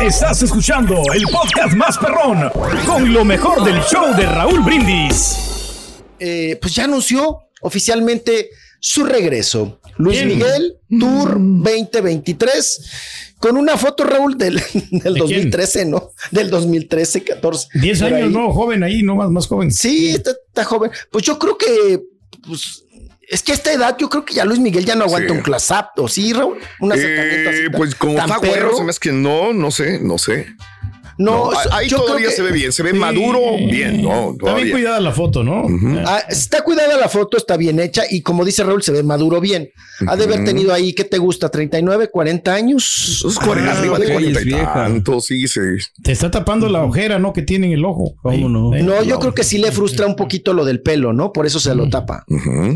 Estás escuchando el podcast más perrón con lo mejor del show de Raúl Brindis. Eh, pues ya anunció oficialmente su regreso. Luis Miguel Tour 2023 con una foto, Raúl, del, del 2013, ¿no? Del 2013, 14. 10 años, no, joven ahí, no más, más joven. Sí, está, está joven. Pues yo creo que, pues, es que a esta edad yo creo que ya Luis Miguel ya no aguanta Sí. un clasap, ¿o sí, Raúl? Un acercamiento así Eh, tan- pues como tan está güero, perro. se me hace que no, no sé, no sé. No, No, ahí yo creo todavía que- se ve bien, se ve Sí. maduro, bien, no, Está bien todavía. cuidada la foto, ¿no? Ah, está cuidada la foto, está bien hecha y como dice Raúl, se ve maduro bien. Ha de haber tenido ahí, ¿qué te gusta? ¿39, 40 años? Esos 40, Ah, arriba de ok, 40 es y sí, sí. Te está tapando la ojera, ¿no? Que tiene en el ojo. ¿Cómo no? No, yo creo que sí le frustra un poquito lo del pelo, ¿no? Por eso se lo tapa.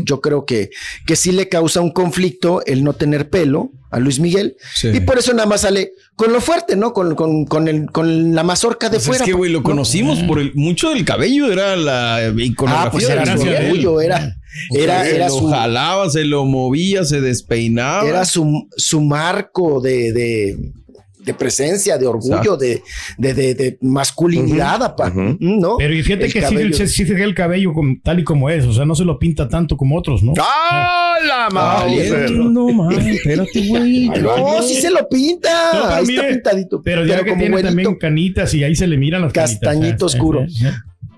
Yo creo que, que sí le causa un conflicto el no tener pelo a Luis Miguel. Sí. Y por eso nada más sale con lo fuerte, ¿no? Con, con, con, el, con la mazorca de Pues fuera. es que, güey, lo ¿no? conocimos por el mucho del cabello, era la iconografía Ah, pues era su orgullo, era, era, se era lo su, jalaba, se lo movía, se despeinaba. era su, su marco de, de, de presencia, de orgullo, de, de, de, de masculinidad, apa, ujú. ¿no? Pero y fíjate El que sí, cabello. sí, sí el cabello como- tal y como es, o sea, no se lo pinta tanto como otros, ¿no? ¡Ah, la Mauser! no mames, espérate, güey. No, sí se lo pinta. No, pero Ahí mire, está pintadito. Pero ya que como tiene güerito. también canitas y ahí se le miran las Castañito canitas. oscuro.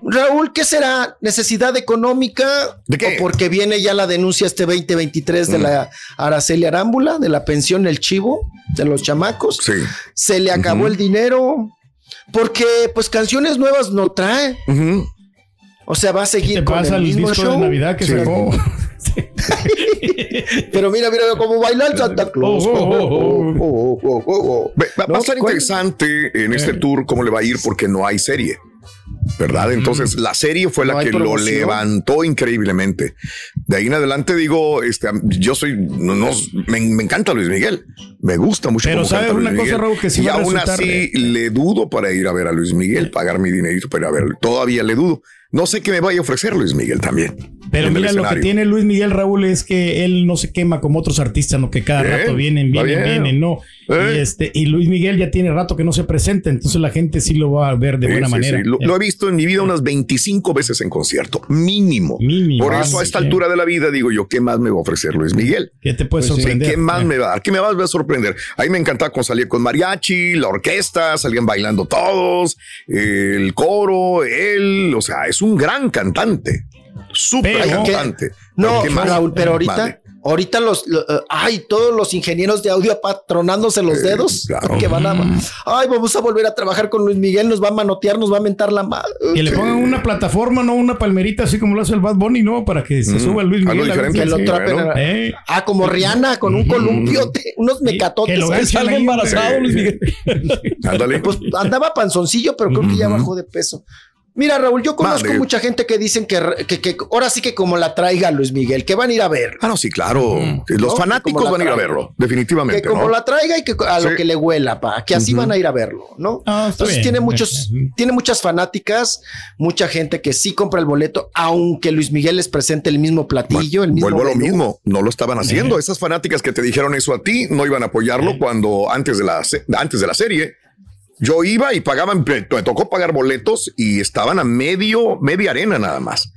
Raúl, ¿qué será? ¿Necesidad económica? ¿De qué? ¿O porque viene ya la denuncia este 2023 de Mm. la Araceli Arámbula, de la pensión El Chivo, de los chamacos? Sí. ¿Se le acabó el dinero? Porque, pues, canciones nuevas no trae. O sea, va a ¿Qué seguir te con pasa el el mismo disco show. de Navidad que Sí. sacó? Pero mira, mira cómo baila el Santa Claus. Oh, oh, oh, Oh, Va, a estar interesante en este Eh. tour cómo le va a ir porque no hay serie. ¿Verdad? Entonces, la serie fue la No que lo levantó increíblemente. De ahí en adelante digo, este, yo soy, no, no, me, me encanta Luis Miguel. Me gusta mucho. Pero ¿sabes una cosa. Raúl, que sí y aún resultar, así le dudo para ir a ver a Luis Miguel, pagar mi dinerito para ir a verlo. Todavía le dudo. No sé qué me vaya a ofrecer Luis Miguel también. Pero mira, lo que tiene Luis Miguel Raúl es que él no se quema como otros artistas, no que cada Bien, rato vienen, vienen, bien. vienen, no. Eh. Y este, y Luis Miguel ya tiene rato que no se presenta, entonces la gente sí lo va a ver de Sí, buena sí, manera. sí. Lo, lo he visto en mi vida unas 25 veces en concierto, mínimo. Mínimo. Por Ah, eso a esta altura de la vida digo yo, ¿qué más me va a ofrecer Luis Miguel? ¿Qué te puede Pues sorprender? ¿Qué más Eh. me va a dar? ¿Qué me va a sorprender? A mí me encantaba cuando salía con mariachi, la orquesta, salían bailando todos, el coro, él, o sea, es un gran cantante, súper cantante. No, ¿Qué más? Raúl, pero ahorita, Vale. ahorita los, lo- eh, ay, todos los ingenieros de audio apatronándose los Eh, dedos, claro. que van a, ay, vamos a volver a trabajar con Luis Miguel, nos va a manotear, nos va a mentar la madre. Que le pongan una plataforma, no una palmerita, así como lo hace el Bad Bunny, ¿no? Para que se Mm, suba Luis algo Miguel. a ver diferente. si Que lo sí. trapen bueno. a- Eh, Ah, como Rihanna con un columpio, unos mecatotes. que lo ganchen salga ahí, embarazado. Luis Miguel. Ándale. Pues andaba panzoncillo, pero creo que ya bajó de peso. Mira, Raúl, yo conozco mucha gente que dicen que, que, que ahora sí que como la traiga Luis Miguel, que van a ir a ver. Ah, no, sí, claro. Los ¿No? fanáticos van a ir a verlo, definitivamente. Que como ¿no? la traiga y que a lo Sí. que le huela, pa, que así van a ir a verlo, ¿no? Ah, está Entonces bien. tiene muchos, Ujú. tiene muchas fanáticas, mucha gente que sí compra el boleto, aunque Luis Miguel les presente el mismo platillo, el mismo. Vuelvo a lo mismo, no lo estaban haciendo. Esas fanáticas que te dijeron eso a ti no iban a apoyarlo cuando antes de la se- antes de la serie yo iba y pagaban, me tocó pagar boletos y estaban a medio media arena nada más.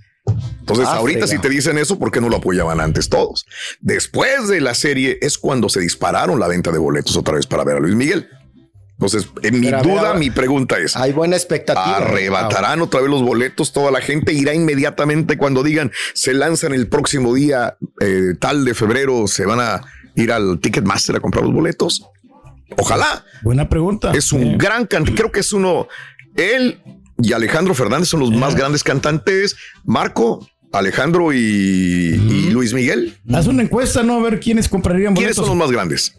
Entonces, Ah, ahorita si te dicen eso, ¿por qué no lo apoyaban antes todos? Después de la serie es cuando se dispararon la venta de boletos otra vez para ver a Luis Miguel. Entonces, en mi Pero a ver, duda, mi pregunta es, Hay buena expectativa. arrebatarán otra vez los boletos, toda la gente irá inmediatamente cuando digan se lanzan el próximo día eh, tal de febrero, se van a ir al Ticketmaster a comprar los boletos. Ojalá. Buena pregunta. Es un Eh, gran cantante. Creo que es uno. Él y Alejandro Fernández son los más grandes cantantes. Marco, Alejandro y, y Luis Miguel. Haz una encuesta, ¿no? A ver quiénes comprarían ¿Quiénes boletos. son los más grandes?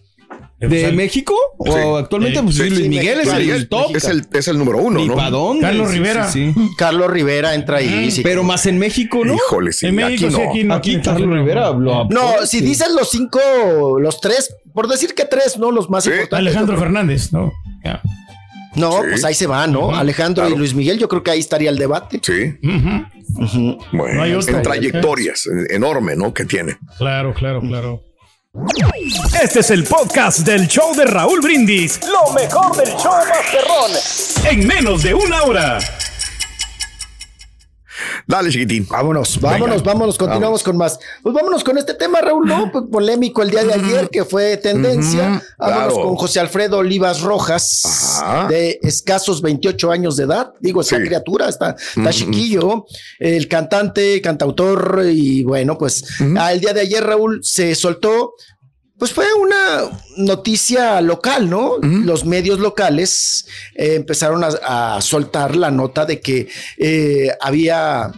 ¿De México? ¿O Sí. actualmente? Sí. Pues sí, Luis sí, Miguel es Miguel el top. Es el, es el número uno, ¿no? pa' dónde. Carlos Rivera. sí, sí. Carlos Rivera entra ahí. sí. Pero más en México, ¿no? Híjole, sí. En México, aquí sí, no. aquí no. Aquí Carlos Rivera habló. No, si dices los cinco, los tres, por decir que tres, ¿no? Los más Sí. importantes. Alejandro Fernández, ¿no? Ya. No, Sí. pues ahí se va, ¿no? Alejandro claro. y Luis Miguel, yo creo que ahí estaría el debate. Sí. Bueno, No hay otro. en trayectorias eh, enorme, ¿no? Que tiene. Claro, claro, claro. Este es el podcast del show de Raúl Brindis. Lo mejor del show Masterrón. En menos de una hora. Dale, chiquitín. Vámonos, vámonos, vámonos, continuamos con más. Pues vámonos con este tema, Raúl, ¿no? Pues polémico el día de ayer, que fue tendencia. Vámonos claro. con José Alfredo Olivas Rojas, Ajá. de escasos 28 años de edad. Digo, esta Sí. criatura está, está chiquillo. El cantante, cantautor, y bueno, pues al día de ayer, Raúl, se soltó pues fue una noticia local, ¿no? Los medios locales eh, empezaron a, a soltar la nota de que eh, había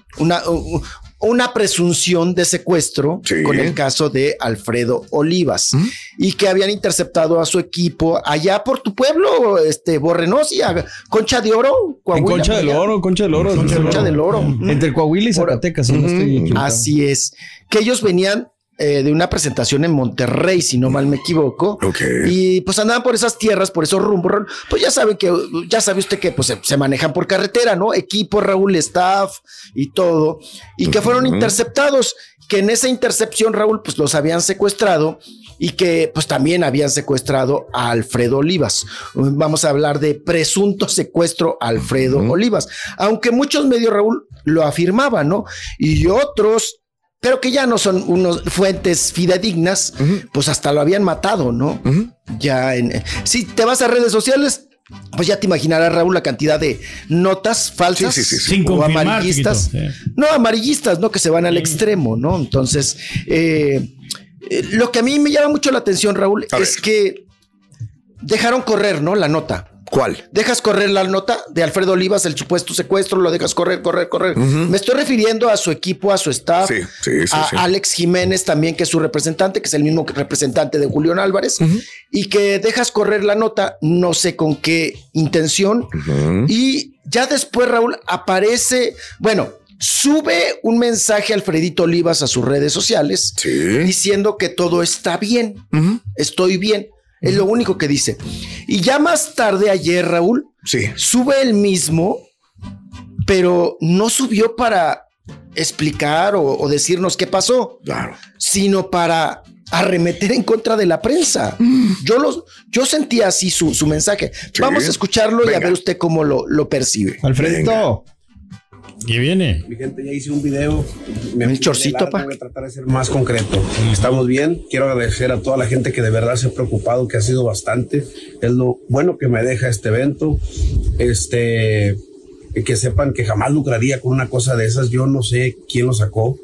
una, presunción de secuestro Sí. con el caso de Alfredo Olivas y que habían interceptado a su equipo allá por tu pueblo, este Borrenos y a Concha de Oro, En Coahuila, Concha del. Oro, Concha del Oro. Concha del Oro. Entre Coahuila y Zacatecas, si no estoy. Así es, que ellos venían eh, de una presentación en Monterrey, si no mal me equivoco. Y pues andaban por esas tierras, por esos rumbos. Raúl. Pues ya sabe que, ya sabe usted que pues se, se manejan por carretera, ¿no? Equipo, Raúl, staff y todo. Y que fueron interceptados, que en esa intercepción, Raúl, pues los habían secuestrado y que pues también habían secuestrado a Alfredo Olivas. Vamos a hablar de presunto secuestro a Alfredo Olivas, aunque muchos medios, Raúl, lo afirmaban, ¿no? Y otros pero que ya no son unos fuentes fidedignas, pues hasta lo habían matado, ¿no? Ya en si te vas a redes sociales, pues ya te imaginarás, Raúl, la cantidad de notas falsas Sí, sí, sí, sí. Sin o confirmar, amarillistas. chiquito, sí. No, amarillistas, ¿no? Que se van al extremo, ¿no? Entonces, eh, eh, lo que a mí me llama mucho la atención, Raúl, A es ver. que dejaron correr, ¿no? La nota. ¿Cuál? Dejas correr la nota de Alfredo Olivas, el supuesto secuestro, lo dejas correr, correr, correr. Me estoy refiriendo a su equipo, a su staff, Sí, sí, sí, a. Alex Jiménez también, que es su representante, que es el mismo representante de Julián Álvarez, y que dejas correr la nota, no sé con qué intención. Y ya después, Raúl, aparece, bueno, sube un mensaje Alfredito Olivas a sus redes sociales diciendo que todo está bien, estoy bien. Es lo único que dice. Y ya más tarde ayer, Raúl, Sí. sube el mismo, pero no subió para explicar o, o decirnos qué pasó, Claro. sino para arremeter en contra de la prensa. Yo los, yo sentía así su, su mensaje. Sí. Vamos a escucharlo y a ver usted cómo lo, lo percibe. Alfredito. Y viene. Mi gente, ya hice un video. Me de chorcito, pa. Voy a tratar de ser más concreto. Estamos bien. Quiero agradecer a toda la gente que de verdad se ha preocupado, que ha sido bastante. Es lo bueno que me deja este evento. Este, que sepan que jamás lucraría con una cosa de esas. Yo no sé quién lo sacó.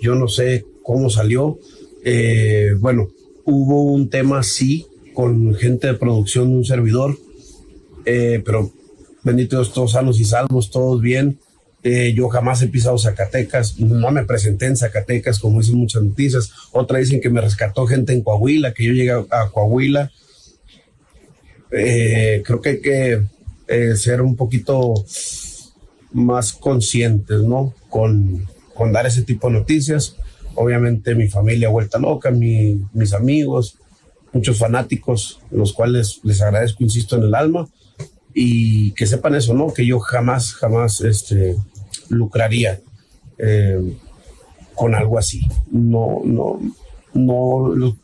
Yo no sé cómo salió. Eh, bueno, hubo un tema sí con gente de producción de un servidor, eh, pero bendito Dios, todos sanos y salvos, todos bien. Eh, yo jamás he pisado Zacatecas, no me presenté en Zacatecas, como dicen muchas noticias. Otra dicen que me rescató gente en Coahuila, que yo llegué a, Coahuila. Eh, creo que hay que eh, ser un poquito más conscientes, ¿no? Con, con dar ese tipo de noticias. Obviamente mi familia vuelta loca, mi- mis amigos, muchos fanáticos, los cuales les agradezco, insisto, en el alma y que sepan eso, ¿no? Que yo jamás, jamás este, lucraría eh, con algo así. No, no, no, lo-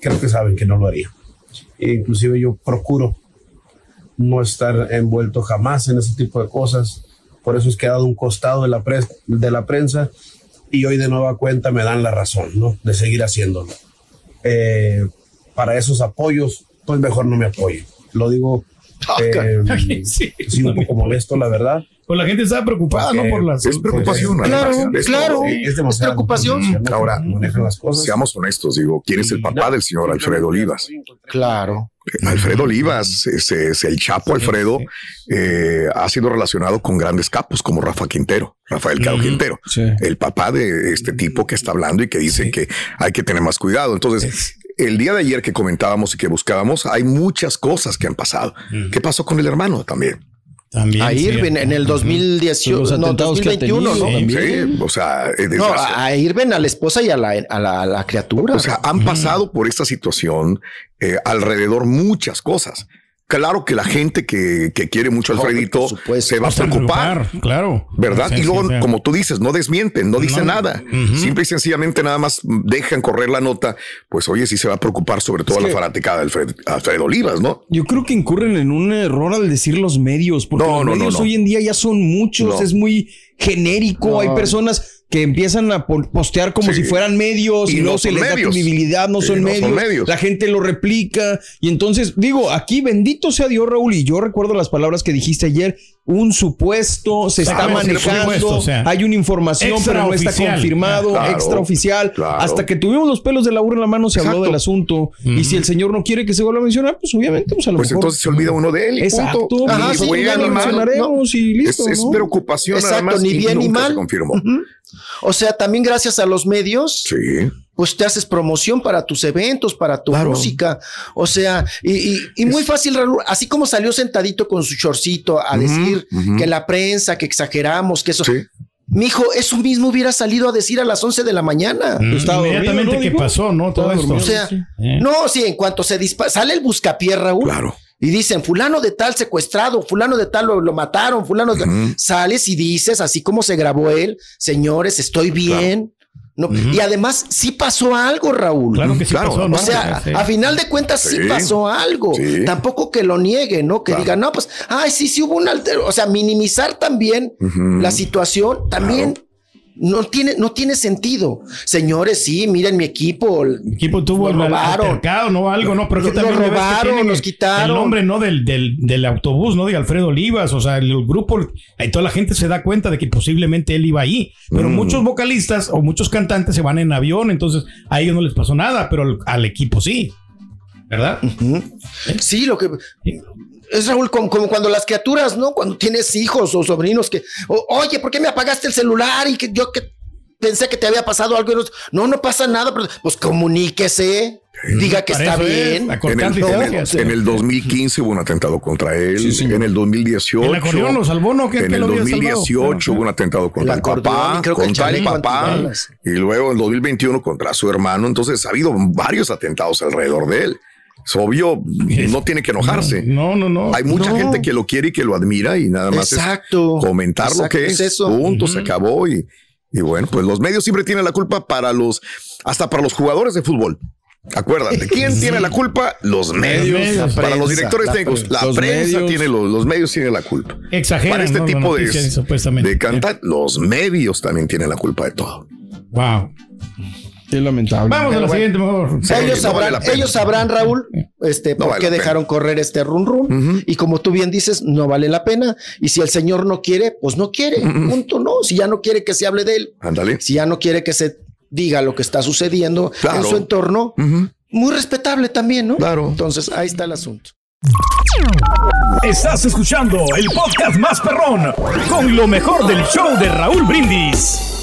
creo que saben que no lo haría. E inclusive yo procuro no estar envuelto jamás en ese tipo de cosas. Por eso es que he dado un costado de la, pres- de la prensa y hoy de nueva cuenta me dan la razón, ¿no? De seguir haciéndolo. Eh, para esos apoyos, pues mejor no me apoyen. Lo digo eh, Sí. sí, un poco molesto, la verdad. Pues la gente estaba preocupada, Porque ¿no? Por las. Es preocupación. Claro, además, es- claro. Es demasiado preocupación. Ahora, manejan las cosas. Seamos honestos, digo, ¿quién es el papá del señor Alfredo Olivas? Claro. Alfredo Olivas, es, es el Chapo Alfredo, eh, ha sido relacionado con grandes capos como Rafa Quintero, Rafael Caro Quintero, Sí. el papá de este tipo que está hablando y que dice que hay que tener más cuidado. Entonces, el día de ayer que comentábamos y que buscábamos, hay muchas cosas que han pasado. ¿Qué pasó con el hermano también? También. A sí. Irving en el 2018, Los no, atentados que ha 2021, tenido, ¿no? también. Sí, o sea, No, a, a Irving, a la esposa y a la, a la, a la criatura. O sea, han pasado por esta situación eh, alrededor muchas cosas. Claro que la gente que, que quiere mucho a Alfredito se va a preocupar. Claro. ¿Verdad? Sí, y luego, sí, como tú dices, no desmienten, no dicen No. nada. Ujú. Simple y sencillamente nada más dejan correr la nota. Pues oye, sí se va a preocupar sobre todo la fanaticada de Alfred, Alfredo Olivas, ¿no? Yo creo que incurren en un error al decir los medios, porque No, los medios no. hoy en día ya son muchos, No. es muy genérico. Hay personas que empiezan a po- postear como Sí. si fueran medios y, Y no se les da credibilidad, no, son, no medios. son medios. La gente lo replica y entonces digo, aquí bendito sea Dios, Raúl, y yo recuerdo las palabras que dijiste ayer, un supuesto se está Claro, sí, manejando, supuesto, o sea, hay una información pero no está confirmado, Claro, extraoficial, claro. hasta que tuvimos los pelos de la burra en la mano se habló del asunto y si el señor no quiere que se vuelva a mencionar, pues obviamente pues a lo Pues mejor entonces se olvida uno de él. y Exacto. punto. Ajá, Y sí, buen ya lo animal, mencionaremos y Es, listo. es ¿no? preocupación nada Exacto, más. ni bien ni mal. Se confirmó. O sea, también gracias a los medios, Sí. Pues te haces promoción para tus eventos, para tu Claro. música. O sea, y, y- y muy fácil, Raúl, así como salió sentadito con su shortcito a decir que la prensa, que exageramos, que eso. Sí. Mijo, eso mismo hubiera salido a decir a las 11 de la mañana. Mm, Inmediatamente ¿no? que pasó, ¿no? Todo esto. O sea, sí. Eh. no, sí, en cuanto se dispara, sale el buscapié, Raúl. Claro. Y dicen, fulano de tal secuestrado, fulano de tal lo, lo mataron, fulano de Ujú. Sales y dices, así como se grabó él, señores, estoy bien. No, Y además, sí pasó algo, Raúl. Claro que sí Claro, pasó, o ¿no? O sea, Sí. a final de cuentas sí, Sí. pasó algo. Sí. Tampoco que lo niegue, ¿no? Que Claro. diga, no, pues, ay, sí, sí hubo un altero. O sea, minimizar también la situación también no tiene, no tiene sentido. Señores, sí, miren mi equipo. El equipo tuvo el robaron. ¿no? Algo, ¿no? Pero que Nos también que robaron, nos quitaron. El nombre, ¿no? Del, del, del autobús, ¿no? De Alfredo Olivas. O sea, el grupo, ahí toda la gente se da cuenta de que posiblemente él iba ahí. Pero Mm. muchos vocalistas o muchos cantantes se van en avión, entonces a ellos no les pasó nada, pero al, al equipo sí. ¿Verdad? Sí, lo que es Raúl, como, como cuando las criaturas, ¿no? Cuando tienes hijos o sobrinos que, o- oye, ¿por qué me apagaste el celular? Y que yo que pensé que te había pasado algo. y no- No, no pasa nada, pero pues comuníquese, diga que está es, bien. En el, acortando en el- distancias. en el 2015 hubo un atentado contra él. en el 2018. ¿El lo salvó, no? ¿Qué- en qué el lo había salvado? 2018 hubo un atentado contra El papá, creo contra el papá, y luego en 2021 contra su hermano. Entonces ha habido varios atentados alrededor de él. Es obvio, no tiene que enojarse. No, no, no. Hay mucha No. gente que lo quiere y que lo admira y nada más Exacto. es comentar lo que es es. eso. Punto, se acabó y, y bueno, pues los medios siempre tienen la culpa para los, hasta para los jugadores de fútbol. Acuérdate, ¿quién tiene la culpa? Los medios. medios. para los directores técnicos, la prensa medios. tiene los, los medios tienen la culpa. Exageran, Para este tipo de, de cantar, los medios también tienen la culpa de todo. Wow. Qué lamentable. Vamos a la siguiente, mejor. Sí, ellos, no sabrán, ellos sabrán, Raúl, este, No por vale qué pena. dejaron correr este run run. Y como tú bien dices, no vale la pena. Y si el señor no quiere, pues no quiere. Punto, no. Si ya no quiere que se hable de él, Ándale. si ya no quiere que se diga lo que está sucediendo Claro. en su entorno, muy respetable también, ¿no? Claro. Entonces, ahí está el asunto. Estás escuchando el podcast más perrón con lo mejor del show de Raúl Brindis.